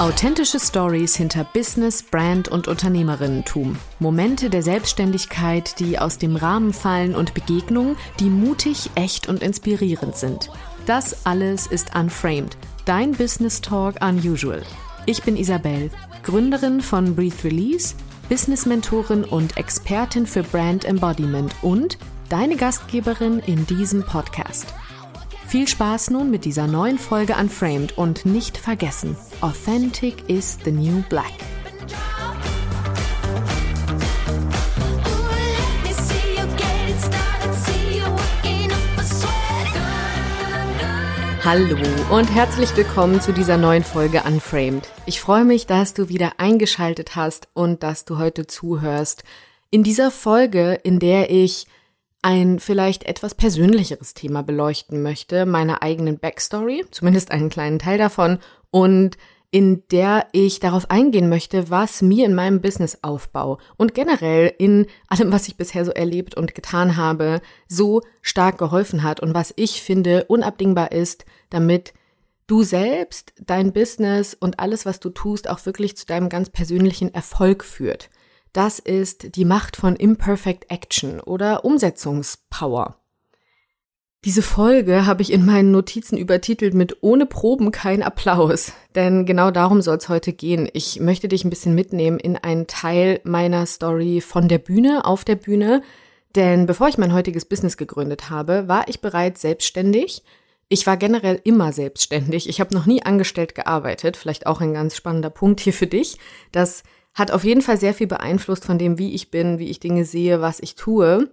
Authentische Stories hinter Business, Brand und Unternehmerinnentum. Momente der Selbstständigkeit, die aus dem Rahmen fallen und Begegnungen, die mutig, echt und inspirierend sind. Das alles ist Unframed, dein Business Talk Unusual. Ich bin Isabel, Gründerin von Breathe Release, Business-Mentorin und Expertin für Brand Embodiment und deine Gastgeberin in diesem Podcast. Viel Spaß nun mit dieser neuen Folge Unframed und nicht vergessen, Authentic is the new black. Hallo und herzlich willkommen zu dieser neuen Folge Unframed. Ich freue mich, dass du wieder eingeschaltet hast und dass du heute zuhörst. In dieser Folge, in der ich ein vielleicht etwas persönlicheres Thema beleuchten möchte, meine eigenen Backstory, zumindest einen kleinen Teil davon, und in der ich darauf eingehen möchte, was mir in meinem Businessaufbau und generell in allem, was ich bisher so erlebt und getan habe, so stark geholfen hat und was ich finde unabdingbar ist, damit du selbst, dein Business und alles, was du tust, auch wirklich zu deinem ganz persönlichen Erfolg führt. Das ist die Macht von Imperfect Action oder Umsetzungspower. Diese Folge habe ich in meinen Notizen übertitelt mit Ohne Proben kein Applaus. Denn genau darum soll es heute gehen. Ich möchte dich ein bisschen mitnehmen in einen Teil meiner Story von der Bühne, auf der Bühne. Denn bevor ich mein heutiges Business gegründet habe, war ich bereits selbstständig. Ich war generell immer selbstständig. Ich habe noch nie angestellt gearbeitet. Vielleicht auch ein ganz spannender Punkt hier für dich, dass hat auf jeden Fall sehr viel beeinflusst von dem, wie ich bin, wie ich Dinge sehe, was ich tue.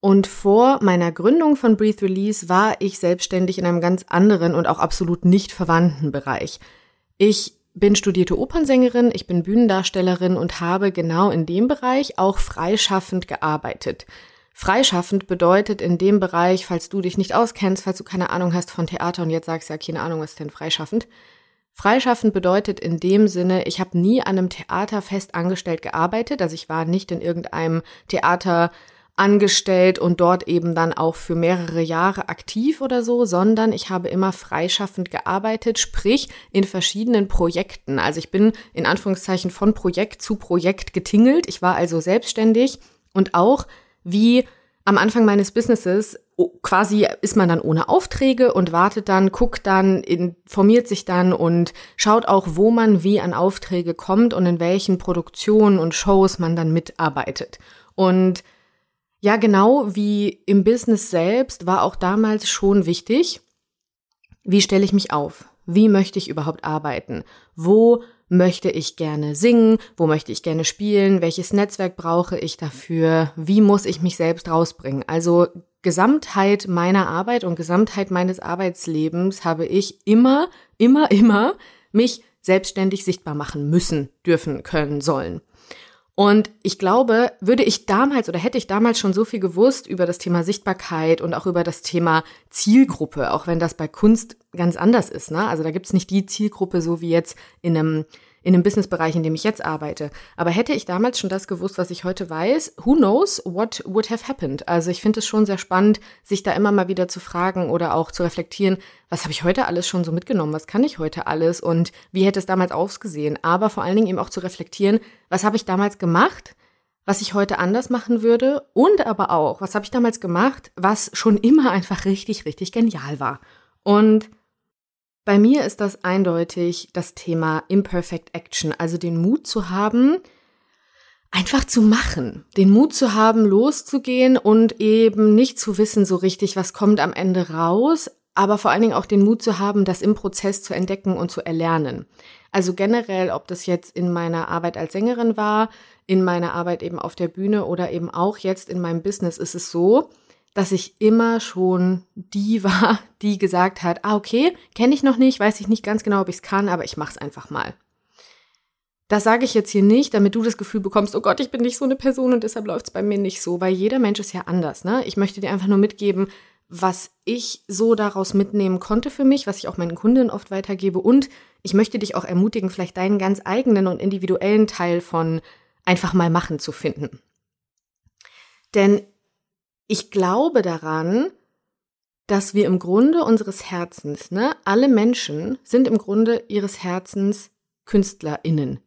Und vor meiner Gründung von Breathe Release war ich selbstständig in einem ganz anderen und auch absolut nicht verwandten Bereich. Ich bin studierte Opernsängerin, ich bin Bühnendarstellerin und habe genau in dem Bereich auch freischaffend gearbeitet. Freischaffend bedeutet in dem Bereich, falls du dich nicht auskennst, falls du keine Ahnung hast von Theater und jetzt sagst ja keine Ahnung, was ist denn freischaffend, Freischaffend bedeutet in dem Sinne, ich habe nie an einem Theater fest angestellt gearbeitet, also ich war nicht in irgendeinem Theater angestellt und dort eben dann auch für mehrere Jahre aktiv oder so, sondern ich habe immer freischaffend gearbeitet, sprich in verschiedenen Projekten. Also ich bin in Anführungszeichen von Projekt zu Projekt getingelt. Ich war also selbstständig und auch wie am Anfang meines Businesses quasi ist man dann ohne Aufträge und wartet dann, guckt dann, informiert sich dann und schaut auch, wo man wie an Aufträge kommt und in welchen Produktionen und Shows man dann mitarbeitet. Und ja, genau wie im Business selbst war auch damals schon wichtig, wie stelle ich mich auf? Wie möchte ich überhaupt arbeiten? Wo möchte ich gerne singen? Wo möchte ich gerne spielen? Welches Netzwerk brauche ich dafür? Wie muss ich mich selbst rausbringen? Also Gesamtheit meiner Arbeit und Gesamtheit meines Arbeitslebens habe ich immer, immer, immer mich selbstständig sichtbar machen müssen, dürfen, können, sollen. Und ich glaube, würde ich damals oder hätte ich damals schon so viel gewusst über das Thema Sichtbarkeit und auch über das Thema Zielgruppe, auch wenn das bei Kunst ganz anders ist. Ne? Also da gibt's nicht die Zielgruppe, so wie jetzt in einem in dem Businessbereich, in dem ich jetzt arbeite. Aber hätte ich damals schon das gewusst, was ich heute weiß, who knows what would have happened? Also ich finde es schon sehr spannend, sich da immer mal wieder zu fragen oder auch zu reflektieren, was habe ich heute alles schon so mitgenommen? Was kann ich heute alles? Und wie hätte es damals ausgesehen? Aber vor allen Dingen eben auch zu reflektieren, was habe ich damals gemacht? was ich heute anders machen würde und aber auch, was habe ich damals gemacht, was schon immer einfach richtig, richtig genial war. Und bei mir ist das eindeutig das Thema Imperfect Action, also den Mut zu haben, einfach zu machen, den Mut zu haben, loszugehen und eben nicht zu wissen so richtig, was kommt am Ende raus, aber vor allen Dingen auch den Mut zu haben, das im Prozess zu entdecken und zu erlernen. Also generell, ob das jetzt in meiner Arbeit als Sängerin war, in meiner Arbeit eben auf der Bühne oder eben auch jetzt in meinem Business ist es so, dass ich immer schon die war, die gesagt hat, ah okay, kenne ich noch nicht, weiß ich nicht ganz genau, ob ich es kann, aber ich mach's einfach mal. Das sage ich jetzt hier nicht, damit du das Gefühl bekommst, oh Gott, ich bin nicht so eine Person und deshalb läuft's bei mir nicht so, weil jeder Mensch ist ja anders. Ne? Ich möchte dir einfach nur mitgeben, was ich so daraus mitnehmen konnte für mich, was ich auch meinen Kunden oft weitergebe und ich möchte dich auch ermutigen, vielleicht deinen ganz eigenen und individuellen Teil von einfach mal machen zu finden. Denn ich glaube daran, dass wir im Grunde unseres Herzens, ne, alle Menschen sind im Grunde ihres Herzens KünstlerInnen.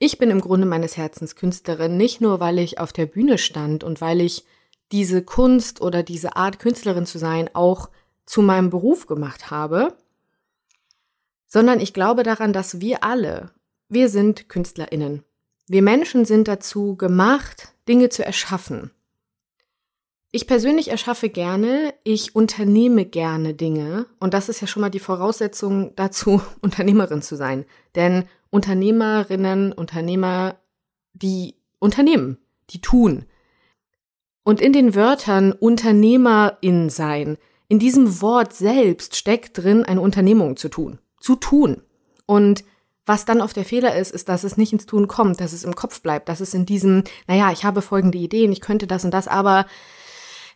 Ich bin im Grunde meines Herzens Künstlerin, nicht nur, weil ich auf der Bühne stand und weil ich diese Kunst oder diese Art Künstlerin zu sein auch zu meinem Beruf gemacht habe, sondern ich glaube daran, dass wir alle, wir sind KünstlerInnen. Wir Menschen sind dazu gemacht, Dinge zu erschaffen. Ich persönlich erschaffe gerne, ich unternehme gerne Dinge und das ist ja schon mal die Voraussetzung dazu, Unternehmerin zu sein. Denn Unternehmerinnen, Unternehmer, die unternehmen, die tun. Und in den Wörtern Unternehmerin sein, in diesem Wort selbst steckt drin, eine Unternehmung zu tun, zu tun. Und was dann oft der Fehler ist, ist, dass es nicht ins Tun kommt, dass es im Kopf bleibt, dass es in diesem, naja, ich habe folgende Ideen, ich könnte das und das, aber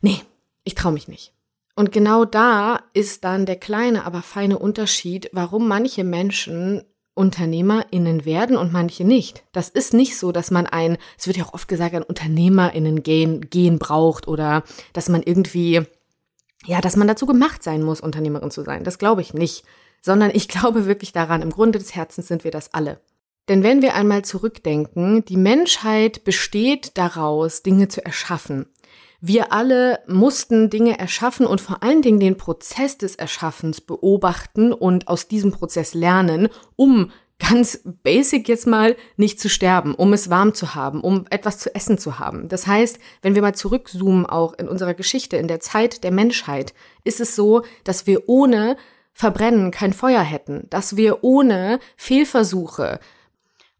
nee, ich traue mich nicht. Und genau da ist dann der kleine, aber feine Unterschied, warum manche Menschen UnternehmerInnen werden und manche nicht. Das ist nicht so, dass man ein, es wird ja auch oft gesagt, ein UnternehmerInnen gehen, gehen braucht oder dass man irgendwie, ja, dass man dazu gemacht sein muss, Unternehmerin zu sein. Das glaube ich nicht. Sondern ich glaube wirklich daran, im Grunde des Herzens sind wir das alle. Denn wenn wir einmal zurückdenken, die Menschheit besteht daraus, Dinge zu erschaffen. Wir alle mussten Dinge erschaffen und vor allen Dingen den Prozess des Erschaffens beobachten und aus diesem Prozess lernen, um ganz basic jetzt mal nicht zu sterben, um es warm zu haben, um etwas zu essen zu haben. Das heißt, wenn wir mal zurückzoomen auch in unserer Geschichte, in der Zeit der Menschheit, ist es so, dass wir ohne Verbrennen kein Feuer hätten, dass wir ohne Fehlversuche,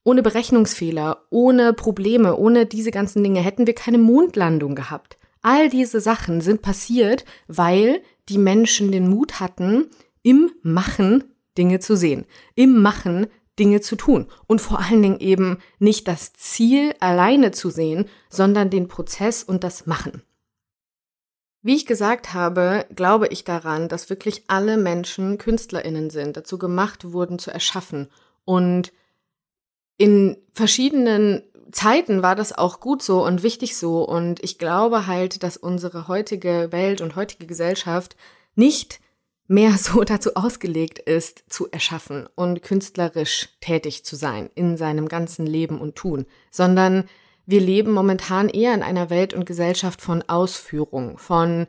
ohne Berechnungsfehler, ohne Probleme, ohne diese ganzen Dinge hätten wir keine Mondlandung gehabt. All diese Sachen sind passiert, weil die Menschen den Mut hatten, im Machen Dinge zu sehen, im Machen Dinge zu tun und vor allen Dingen eben nicht das Ziel alleine zu sehen, sondern den Prozess und das Machen. Wie ich gesagt habe, glaube ich daran, dass wirklich alle Menschen Künstlerinnen sind, dazu gemacht wurden zu erschaffen und in verschiedenen Zeiten war das auch gut so und wichtig so. Und ich glaube halt, dass unsere heutige Welt und heutige Gesellschaft nicht mehr so dazu ausgelegt ist, zu erschaffen und künstlerisch tätig zu sein in seinem ganzen Leben und Tun, sondern wir leben momentan eher in einer Welt und Gesellschaft von Ausführung, von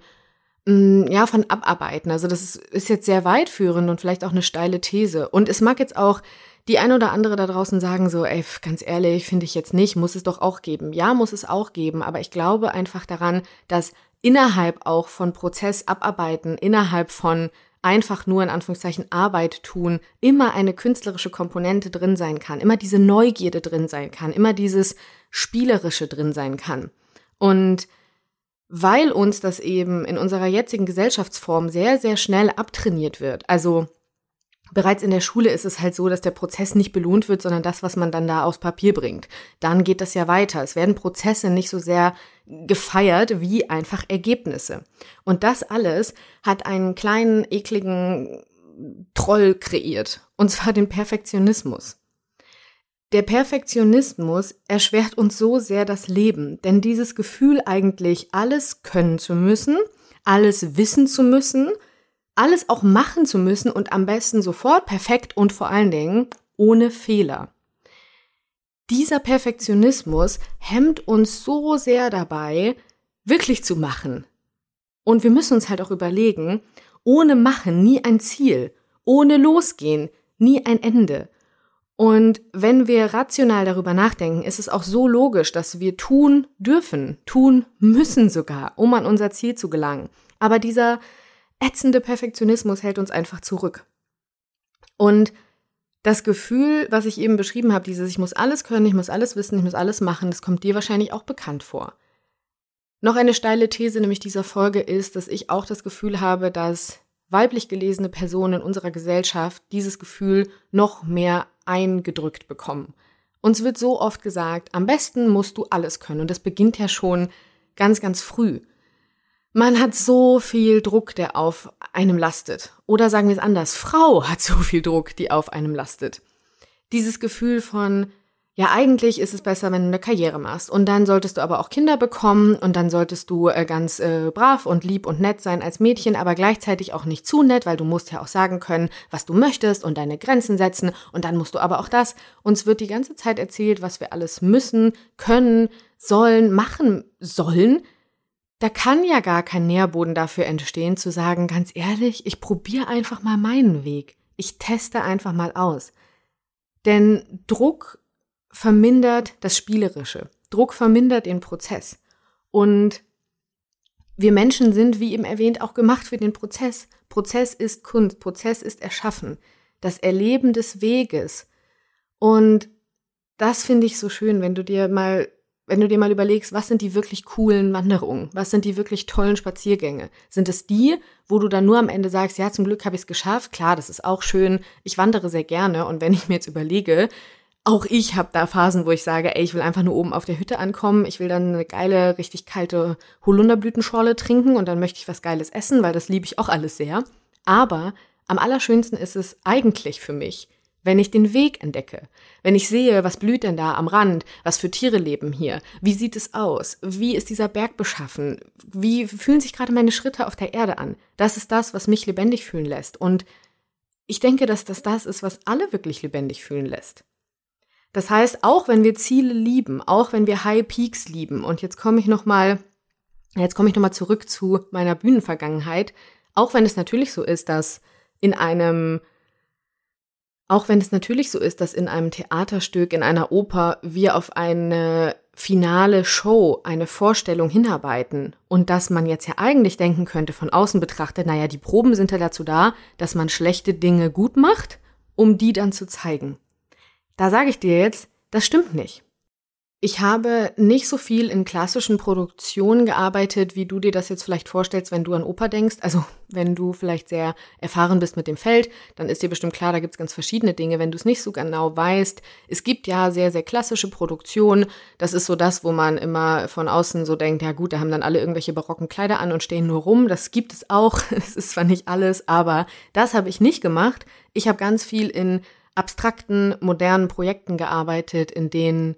mm, ja, von Abarbeiten. Also das ist, ist jetzt sehr weitführend und vielleicht auch eine steile These. Und es mag jetzt auch die ein oder andere da draußen sagen so, ey, ganz ehrlich, finde ich jetzt nicht, muss es doch auch geben. Ja, muss es auch geben, aber ich glaube einfach daran, dass innerhalb auch von Prozess abarbeiten, innerhalb von einfach nur in Anführungszeichen Arbeit tun, immer eine künstlerische Komponente drin sein kann, immer diese Neugierde drin sein kann, immer dieses Spielerische drin sein kann. Und weil uns das eben in unserer jetzigen Gesellschaftsform sehr, sehr schnell abtrainiert wird, also Bereits in der Schule ist es halt so, dass der Prozess nicht belohnt wird, sondern das, was man dann da aufs Papier bringt. Dann geht das ja weiter. Es werden Prozesse nicht so sehr gefeiert wie einfach Ergebnisse. Und das alles hat einen kleinen, ekligen Troll kreiert. Und zwar den Perfektionismus. Der Perfektionismus erschwert uns so sehr das Leben, denn dieses Gefühl eigentlich alles können zu müssen, alles wissen zu müssen, alles auch machen zu müssen und am besten sofort perfekt und vor allen Dingen ohne Fehler. Dieser Perfektionismus hemmt uns so sehr dabei, wirklich zu machen. Und wir müssen uns halt auch überlegen, ohne Machen nie ein Ziel, ohne Losgehen nie ein Ende. Und wenn wir rational darüber nachdenken, ist es auch so logisch, dass wir tun dürfen, tun müssen sogar, um an unser Ziel zu gelangen. Aber dieser ätzende Perfektionismus hält uns einfach zurück. Und das Gefühl, was ich eben beschrieben habe, dieses ich muss alles können, ich muss alles wissen, ich muss alles machen, das kommt dir wahrscheinlich auch bekannt vor. Noch eine steile These nämlich dieser Folge ist, dass ich auch das Gefühl habe, dass weiblich gelesene Personen in unserer Gesellschaft dieses Gefühl noch mehr eingedrückt bekommen. Uns wird so oft gesagt, am besten musst du alles können und das beginnt ja schon ganz, ganz früh. Man hat so viel Druck, der auf einem lastet. Oder sagen wir es anders, Frau hat so viel Druck, die auf einem lastet. Dieses Gefühl von, ja, eigentlich ist es besser, wenn du eine Karriere machst. Und dann solltest du aber auch Kinder bekommen und dann solltest du äh, ganz äh, brav und lieb und nett sein als Mädchen, aber gleichzeitig auch nicht zu nett, weil du musst ja auch sagen können, was du möchtest und deine Grenzen setzen und dann musst du aber auch das. Uns wird die ganze Zeit erzählt, was wir alles müssen, können, sollen, machen sollen. Da kann ja gar kein Nährboden dafür entstehen, zu sagen, ganz ehrlich, ich probiere einfach mal meinen Weg. Ich teste einfach mal aus. Denn Druck vermindert das Spielerische. Druck vermindert den Prozess. Und wir Menschen sind, wie eben erwähnt, auch gemacht für den Prozess. Prozess ist Kunst, Prozess ist Erschaffen, das Erleben des Weges. Und das finde ich so schön, wenn du dir mal, wenn du dir mal überlegst, was sind die wirklich coolen Wanderungen? Was sind die wirklich tollen Spaziergänge? Sind es die, wo du dann nur am Ende sagst, ja, zum Glück habe ich es geschafft. Klar, das ist auch schön. Ich wandere sehr gerne. Und wenn ich mir jetzt überlege, auch ich habe da Phasen, wo ich sage, ey, ich will einfach nur oben auf der Hütte ankommen. Ich will dann eine geile, richtig kalte Holunderblütenschorle trinken und dann möchte ich was Geiles essen, weil das liebe ich auch alles sehr. Aber am allerschönsten ist es eigentlich für mich, wenn ich den Weg entdecke, wenn ich sehe, was blüht denn da am Rand, was für Tiere leben hier, wie sieht es aus, wie ist dieser Berg beschaffen, wie fühlen sich gerade meine Schritte auf der Erde an. Das ist das, was mich lebendig fühlen lässt. Und ich denke, dass das das ist, was alle wirklich lebendig fühlen lässt. Das heißt, auch wenn wir Ziele lieben, auch wenn wir High Peaks lieben, und jetzt komme ich nochmal, jetzt komme ich nochmal zurück zu meiner Bühnenvergangenheit, auch wenn es natürlich so ist, dass in einem, auch wenn es natürlich so ist, dass in einem Theaterstück, in einer Oper wir auf eine finale Show, eine Vorstellung hinarbeiten und dass man jetzt ja eigentlich denken könnte, von außen betrachtet, naja, die Proben sind ja dazu da, dass man schlechte Dinge gut macht, um die dann zu zeigen. Da sage ich dir jetzt, das stimmt nicht. Ich habe nicht so viel in klassischen Produktionen gearbeitet, wie du dir das jetzt vielleicht vorstellst, wenn du an Oper denkst. Also wenn du vielleicht sehr erfahren bist mit dem Feld, dann ist dir bestimmt klar, da gibt es ganz verschiedene Dinge. Wenn du es nicht so genau weißt, es gibt ja sehr, sehr klassische Produktionen. Das ist so das, wo man immer von außen so denkt, ja gut, da haben dann alle irgendwelche barocken Kleider an und stehen nur rum. Das gibt es auch. Es ist zwar nicht alles, aber das habe ich nicht gemacht. Ich habe ganz viel in abstrakten, modernen Projekten gearbeitet, in denen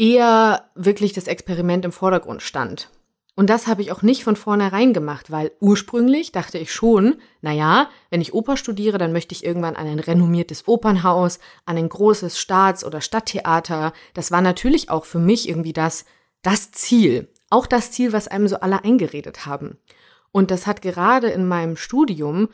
eher wirklich das Experiment im Vordergrund stand. Und das habe ich auch nicht von vornherein gemacht, weil ursprünglich dachte ich schon, na ja, wenn ich Oper studiere, dann möchte ich irgendwann an ein renommiertes Opernhaus, an ein großes Staats- oder Stadttheater. Das war natürlich auch für mich irgendwie das, das Ziel. Auch das Ziel, was einem so alle eingeredet haben. Und das hat gerade in meinem Studium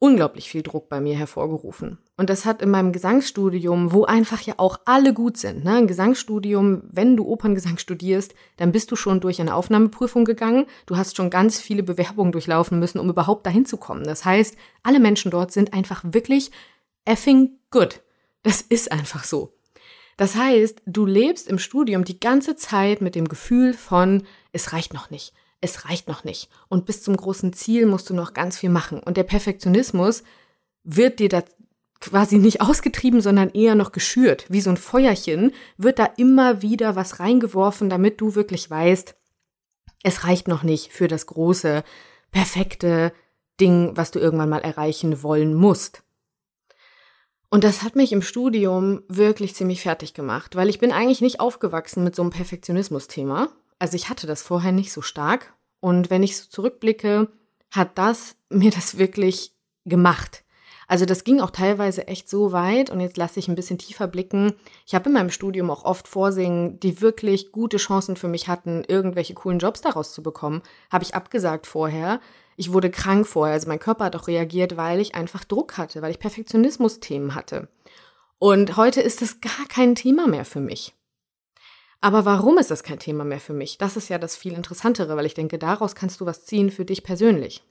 unglaublich viel Druck bei mir hervorgerufen. Und das hat in meinem Gesangsstudium, wo einfach ja auch alle gut sind, ne? Ein Gesangsstudium, wenn du Operngesang studierst, dann bist du schon durch eine Aufnahmeprüfung gegangen. Du hast schon ganz viele Bewerbungen durchlaufen müssen, um überhaupt dahin zu kommen. Das heißt, alle Menschen dort sind einfach wirklich effing good. Das ist einfach so. Das heißt, du lebst im Studium die ganze Zeit mit dem Gefühl von, es reicht noch nicht es reicht noch nicht. Und bis zum großen Ziel musst du noch ganz viel machen. Und der Perfektionismus wird dir da quasi nicht ausgetrieben, sondern eher noch geschürt. Wie so ein Feuerchen wird da immer wieder was reingeworfen, damit du wirklich weißt, es reicht noch nicht für das große, perfekte Ding, was du irgendwann mal erreichen wollen musst. Und das hat mich im Studium wirklich ziemlich fertig gemacht, weil ich bin eigentlich nicht aufgewachsen mit so einem Perfektionismus-Thema. Also ich hatte das vorher nicht so stark. Und wenn ich so zurückblicke, hat das mir das wirklich gemacht. Also das ging auch teilweise echt so weit und jetzt lasse ich ein bisschen tiefer blicken. Ich habe in meinem Studium auch oft Vorsingen, die wirklich gute Chancen für mich hatten, irgendwelche coolen Jobs daraus zu bekommen, habe ich abgesagt vorher. Ich wurde krank vorher, also mein Körper hat auch reagiert, weil ich einfach Druck hatte, weil ich Perfektionismus-Themen hatte. Und heute ist das gar kein Thema mehr für mich. Aber warum ist das kein Thema mehr für mich? Das ist ja das viel interessantere, weil ich denke, daraus kannst du was ziehen für dich persönlich.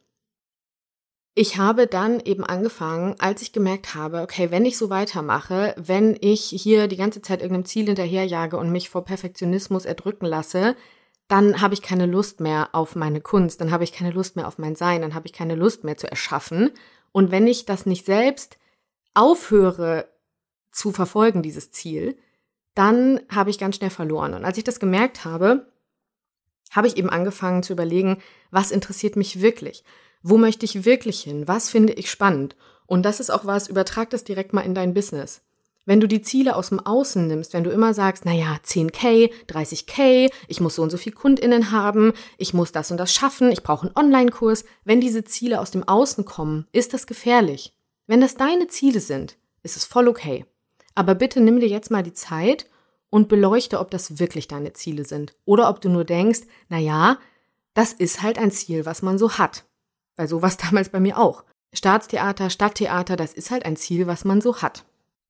Ich habe dann eben angefangen, als ich gemerkt habe, okay, wenn ich so weitermache, wenn ich hier die ganze Zeit irgendeinem Ziel hinterherjage und mich vor Perfektionismus erdrücken lasse, dann habe ich keine Lust mehr auf meine Kunst, dann habe ich keine Lust mehr auf mein Sein, dann habe ich keine Lust mehr zu erschaffen. Und wenn ich das nicht selbst aufhöre zu verfolgen, dieses Ziel, dann habe ich ganz schnell verloren. Und als ich das gemerkt habe, habe ich eben angefangen zu überlegen, was interessiert mich wirklich? Wo möchte ich wirklich hin? Was finde ich spannend? Und das ist auch was, übertrag das direkt mal in dein Business. Wenn du die Ziele aus dem Außen nimmst, wenn du immer sagst, na ja, 10k, 30k, ich muss so und so viel Kundinnen haben, ich muss das und das schaffen, ich brauche einen Online-Kurs, wenn diese Ziele aus dem Außen kommen, ist das gefährlich. Wenn das deine Ziele sind, ist es voll okay. Aber bitte nimm dir jetzt mal die Zeit und beleuchte, ob das wirklich deine Ziele sind oder ob du nur denkst, na ja, das ist halt ein Ziel, was man so hat. Weil so war es damals bei mir auch. Staatstheater, Stadttheater, das ist halt ein Ziel, was man so hat.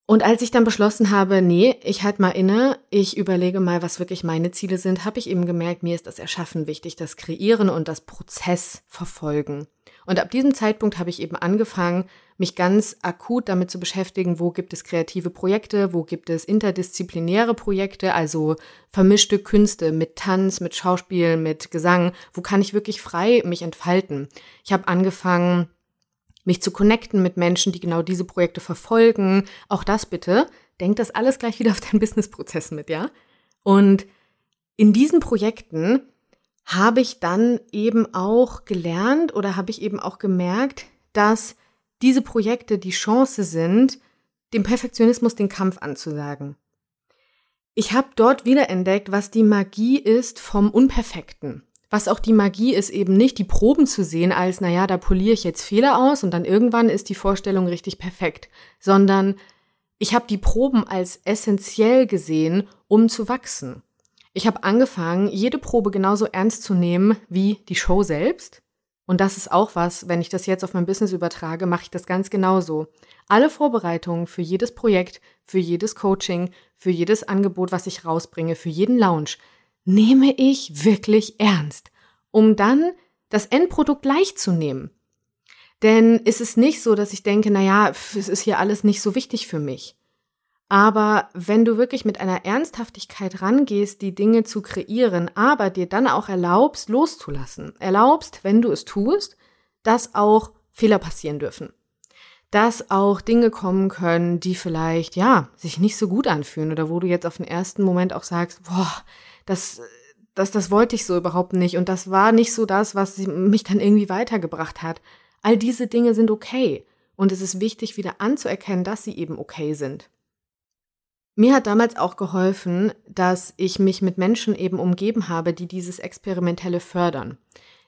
Und als ich dann beschlossen habe, nee, ich halt mal inne, ich überlege mal, was wirklich meine Ziele sind, habe ich eben gemerkt, mir ist das Erschaffen wichtig, das Kreieren und das Prozess verfolgen. Und ab diesem Zeitpunkt habe ich eben angefangen, mich ganz akut damit zu beschäftigen, wo gibt es kreative Projekte, wo gibt es interdisziplinäre Projekte, also vermischte Künste mit Tanz, mit Schauspiel, mit Gesang, wo kann ich wirklich frei mich entfalten. Ich habe angefangen, mich zu connecten mit Menschen, die genau diese Projekte verfolgen. Auch das bitte. Denk das alles gleich wieder auf deinen Businessprozess mit, ja? Und in diesen Projekten habe ich dann eben auch gelernt oder habe ich eben auch gemerkt, dass diese Projekte die Chance sind, dem Perfektionismus den Kampf anzusagen. Ich habe dort wiederentdeckt, was die Magie ist vom Unperfekten. Was auch die Magie ist, eben nicht die Proben zu sehen als, naja, da poliere ich jetzt Fehler aus und dann irgendwann ist die Vorstellung richtig perfekt, sondern ich habe die Proben als essentiell gesehen, um zu wachsen. Ich habe angefangen, jede Probe genauso ernst zu nehmen wie die Show selbst. Und das ist auch was, wenn ich das jetzt auf mein Business übertrage, mache ich das ganz genauso. Alle Vorbereitungen für jedes Projekt, für jedes Coaching, für jedes Angebot, was ich rausbringe, für jeden Lounge, nehme ich wirklich ernst, um dann das Endprodukt leicht zu nehmen. Denn ist es nicht so, dass ich denke, na ja, es ist hier alles nicht so wichtig für mich. Aber wenn du wirklich mit einer Ernsthaftigkeit rangehst, die Dinge zu kreieren, aber dir dann auch erlaubst, loszulassen, erlaubst, wenn du es tust, dass auch Fehler passieren dürfen. Dass auch Dinge kommen können, die vielleicht, ja, sich nicht so gut anfühlen oder wo du jetzt auf den ersten Moment auch sagst, boah, das, das, das wollte ich so überhaupt nicht und das war nicht so das, was mich dann irgendwie weitergebracht hat. All diese Dinge sind okay und es ist wichtig, wieder anzuerkennen, dass sie eben okay sind. Mir hat damals auch geholfen, dass ich mich mit Menschen eben umgeben habe, die dieses Experimentelle fördern.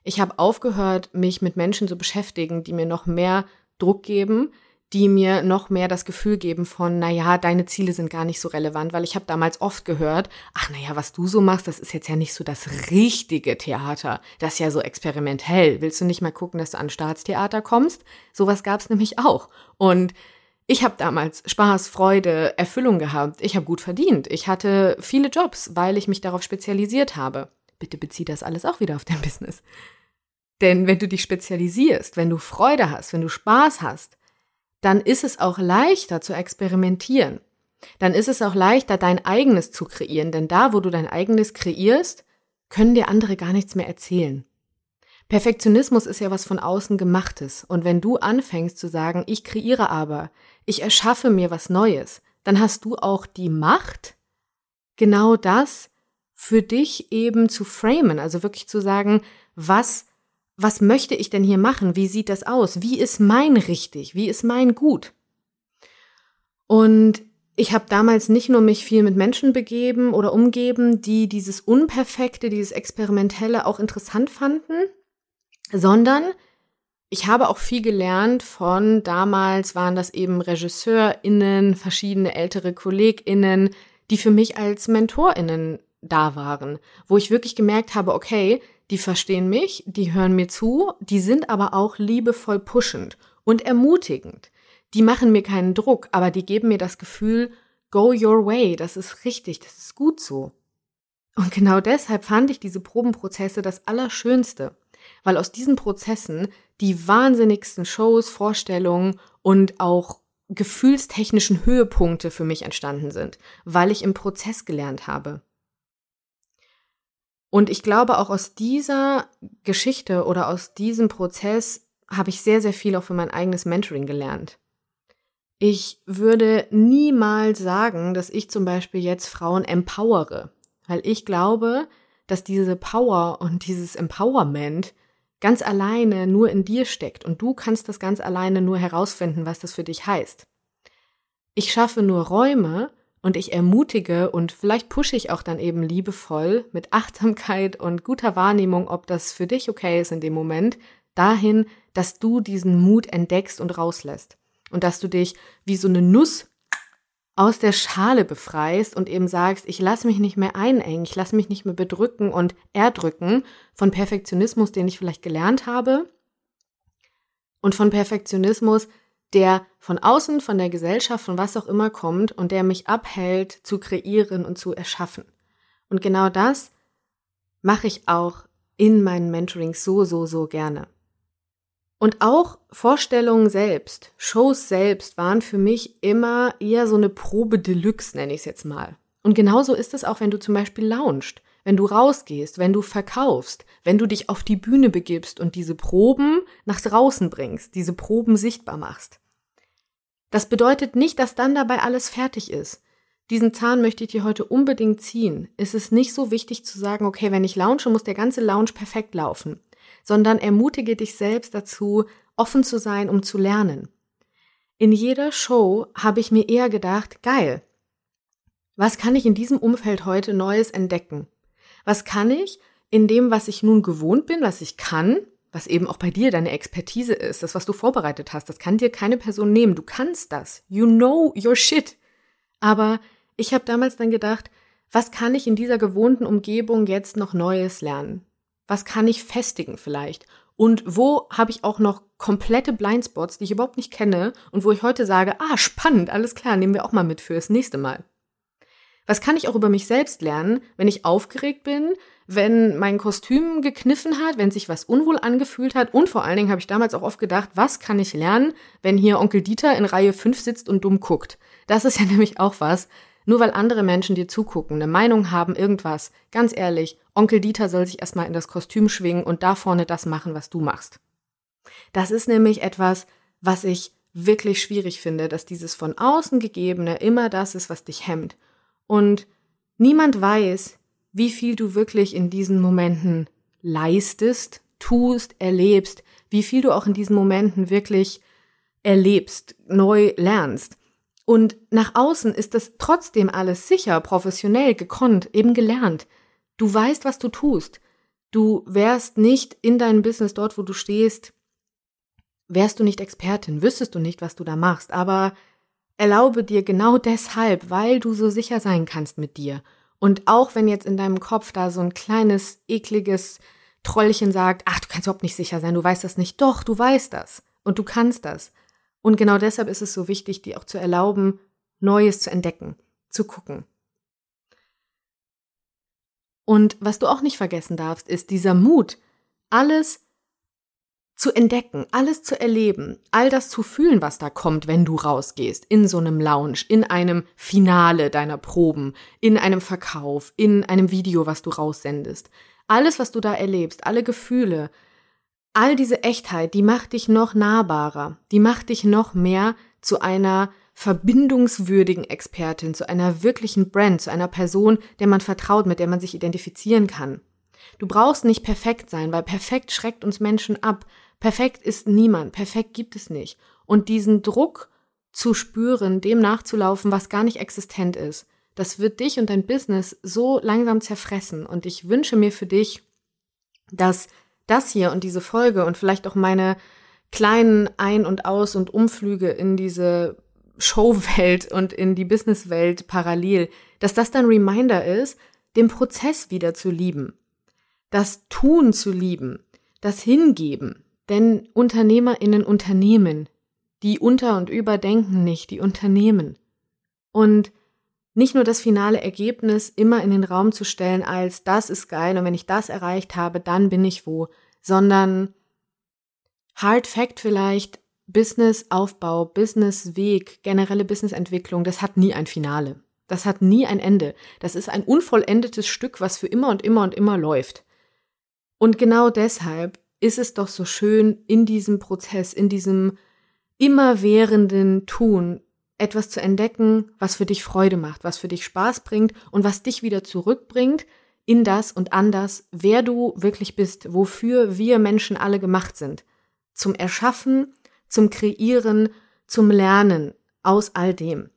Ich habe aufgehört, mich mit Menschen zu beschäftigen, die mir noch mehr Druck geben, die mir noch mehr das Gefühl geben von, na ja, deine Ziele sind gar nicht so relevant, weil ich habe damals oft gehört, ach na ja, was du so machst, das ist jetzt ja nicht so das richtige Theater, das ist ja so experimentell. Willst du nicht mal gucken, dass du an Staatstheater kommst? Sowas gab es nämlich auch. Und ich habe damals Spaß, Freude, Erfüllung gehabt. Ich habe gut verdient. Ich hatte viele Jobs, weil ich mich darauf spezialisiert habe. Bitte bezieh das alles auch wieder auf dein Business. Denn wenn du dich spezialisierst, wenn du Freude hast, wenn du Spaß hast, dann ist es auch leichter zu experimentieren. Dann ist es auch leichter, dein eigenes zu kreieren, denn da, wo du dein eigenes kreierst, können dir andere gar nichts mehr erzählen. Perfektionismus ist ja was von außen gemachtes. Und wenn du anfängst zu sagen, ich kreiere aber, ich erschaffe mir was Neues, dann hast du auch die Macht, genau das für dich eben zu framen, also wirklich zu sagen, was was möchte ich denn hier machen? Wie sieht das aus? Wie ist mein richtig? Wie ist mein gut? Und ich habe damals nicht nur mich viel mit Menschen begeben oder umgeben, die dieses Unperfekte, dieses Experimentelle auch interessant fanden, sondern ich habe auch viel gelernt von damals waren das eben RegisseurInnen, verschiedene ältere KollegInnen, die für mich als MentorInnen da waren, wo ich wirklich gemerkt habe, okay, die verstehen mich, die hören mir zu, die sind aber auch liebevoll pushend und ermutigend. Die machen mir keinen Druck, aber die geben mir das Gefühl, go your way, das ist richtig, das ist gut so. Und genau deshalb fand ich diese Probenprozesse das Allerschönste, weil aus diesen Prozessen die wahnsinnigsten Shows, Vorstellungen und auch gefühlstechnischen Höhepunkte für mich entstanden sind, weil ich im Prozess gelernt habe. Und ich glaube, auch aus dieser Geschichte oder aus diesem Prozess habe ich sehr, sehr viel auch für mein eigenes Mentoring gelernt. Ich würde niemals sagen, dass ich zum Beispiel jetzt Frauen empowere, weil ich glaube, dass diese Power und dieses Empowerment ganz alleine nur in dir steckt und du kannst das ganz alleine nur herausfinden, was das für dich heißt. Ich schaffe nur Räume und ich ermutige und vielleicht pushe ich auch dann eben liebevoll mit Achtsamkeit und guter Wahrnehmung, ob das für dich okay ist in dem Moment, dahin, dass du diesen Mut entdeckst und rauslässt. Und dass du dich wie so eine Nuss aus der Schale befreist und eben sagst, ich lasse mich nicht mehr einengen, ich lasse mich nicht mehr bedrücken und erdrücken von Perfektionismus, den ich vielleicht gelernt habe und von Perfektionismus, der von außen, von der Gesellschaft, von was auch immer kommt und der mich abhält, zu kreieren und zu erschaffen. Und genau das mache ich auch in meinen Mentorings so, so, so gerne. Und auch Vorstellungen selbst, Shows selbst waren für mich immer eher so eine Probe Deluxe, nenne ich es jetzt mal. Und genauso ist es auch, wenn du zum Beispiel launchst, wenn du rausgehst, wenn du verkaufst, wenn du dich auf die Bühne begibst und diese Proben nach draußen bringst, diese Proben sichtbar machst. Das bedeutet nicht, dass dann dabei alles fertig ist. Diesen Zahn möchte ich dir heute unbedingt ziehen. Es ist nicht so wichtig zu sagen, okay, wenn ich launche, muss der ganze Lounge perfekt laufen sondern ermutige dich selbst dazu, offen zu sein, um zu lernen. In jeder Show habe ich mir eher gedacht, geil, was kann ich in diesem Umfeld heute Neues entdecken? Was kann ich in dem, was ich nun gewohnt bin, was ich kann, was eben auch bei dir deine Expertise ist, das, was du vorbereitet hast, das kann dir keine Person nehmen. Du kannst das. You know your shit. Aber ich habe damals dann gedacht, was kann ich in dieser gewohnten Umgebung jetzt noch Neues lernen? Was kann ich festigen vielleicht? Und wo habe ich auch noch komplette Blindspots, die ich überhaupt nicht kenne und wo ich heute sage, ah, spannend, alles klar, nehmen wir auch mal mit fürs nächste Mal. Was kann ich auch über mich selbst lernen, wenn ich aufgeregt bin, wenn mein Kostüm gekniffen hat, wenn sich was unwohl angefühlt hat und vor allen Dingen habe ich damals auch oft gedacht, was kann ich lernen, wenn hier Onkel Dieter in Reihe 5 sitzt und dumm guckt. Das ist ja nämlich auch was, nur weil andere Menschen dir zugucken, eine Meinung haben, irgendwas. Ganz ehrlich, Onkel Dieter soll sich erstmal in das Kostüm schwingen und da vorne das machen, was du machst. Das ist nämlich etwas, was ich wirklich schwierig finde, dass dieses von außen gegebene immer das ist, was dich hemmt. Und niemand weiß, wie viel du wirklich in diesen Momenten leistest, tust, erlebst, wie viel du auch in diesen Momenten wirklich erlebst, neu lernst. Und nach außen ist das trotzdem alles sicher, professionell, gekonnt, eben gelernt. Du weißt, was du tust. Du wärst nicht in deinem Business dort, wo du stehst, wärst du nicht Expertin, wüsstest du nicht, was du da machst. Aber erlaube dir genau deshalb, weil du so sicher sein kannst mit dir. Und auch wenn jetzt in deinem Kopf da so ein kleines, ekliges Trollchen sagt, ach, du kannst überhaupt nicht sicher sein, du weißt das nicht. Doch, du weißt das. Und du kannst das. Und genau deshalb ist es so wichtig, dir auch zu erlauben, Neues zu entdecken, zu gucken. Und was du auch nicht vergessen darfst, ist dieser Mut, alles zu entdecken, alles zu erleben, all das zu fühlen, was da kommt, wenn du rausgehst, in so einem Lounge, in einem Finale deiner Proben, in einem Verkauf, in einem Video, was du raussendest. Alles, was du da erlebst, alle Gefühle, all diese Echtheit, die macht dich noch nahbarer, die macht dich noch mehr zu einer verbindungswürdigen Expertin, zu einer wirklichen Brand, zu einer Person, der man vertraut, mit der man sich identifizieren kann. Du brauchst nicht perfekt sein, weil perfekt schreckt uns Menschen ab. Perfekt ist niemand, perfekt gibt es nicht. Und diesen Druck zu spüren, dem nachzulaufen, was gar nicht existent ist, das wird dich und dein Business so langsam zerfressen. Und ich wünsche mir für dich, dass das hier und diese Folge und vielleicht auch meine kleinen Ein- und Aus- und Umflüge in diese Showwelt und in die Businesswelt parallel, dass das dann Reminder ist, den Prozess wieder zu lieben, das Tun zu lieben, das Hingeben. Denn UnternehmerInnen unternehmen, die unter und über denken nicht, die Unternehmen. Und nicht nur das finale Ergebnis immer in den Raum zu stellen als das ist geil und wenn ich das erreicht habe, dann bin ich wo, sondern Hard Fact vielleicht, Businessaufbau, Businessweg, generelle Businessentwicklung, das hat nie ein Finale. Das hat nie ein Ende. Das ist ein unvollendetes Stück, was für immer und immer und immer läuft. Und genau deshalb ist es doch so schön, in diesem Prozess, in diesem immerwährenden Tun etwas zu entdecken, was für dich Freude macht, was für dich Spaß bringt und was dich wieder zurückbringt in das und an das, wer du wirklich bist, wofür wir Menschen alle gemacht sind. Zum Erschaffen, zum Kreieren, zum Lernen aus all dem.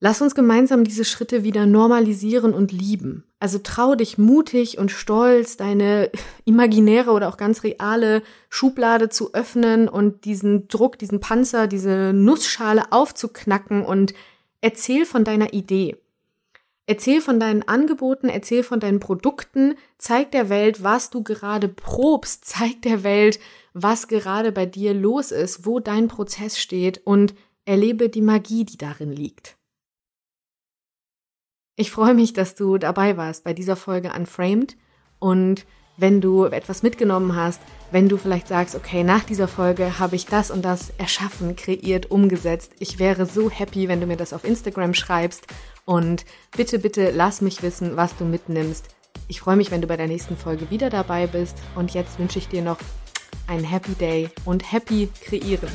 Lass uns gemeinsam diese Schritte wieder normalisieren und lieben. Also trau dich mutig und stolz, deine imaginäre oder auch ganz reale Schublade zu öffnen und diesen Druck, diesen Panzer, diese Nussschale aufzuknacken und erzähl von deiner Idee. Erzähl von deinen Angeboten, erzähl von deinen Produkten, zeig der Welt, was du gerade probst, zeig der Welt, was gerade bei dir los ist, wo dein Prozess steht und erlebe die Magie, die darin liegt. Ich freue mich, dass du dabei warst bei dieser Folge Unframed und wenn du etwas mitgenommen hast, wenn du vielleicht sagst, okay, nach dieser Folge habe ich das und das erschaffen, kreiert, umgesetzt. Ich wäre so happy, wenn du mir das auf Instagram schreibst und bitte, bitte lass mich wissen, was du mitnimmst. Ich freue mich, wenn du bei der nächsten Folge wieder dabei bist und jetzt wünsche ich dir noch einen Happy Day und Happy Kreieren.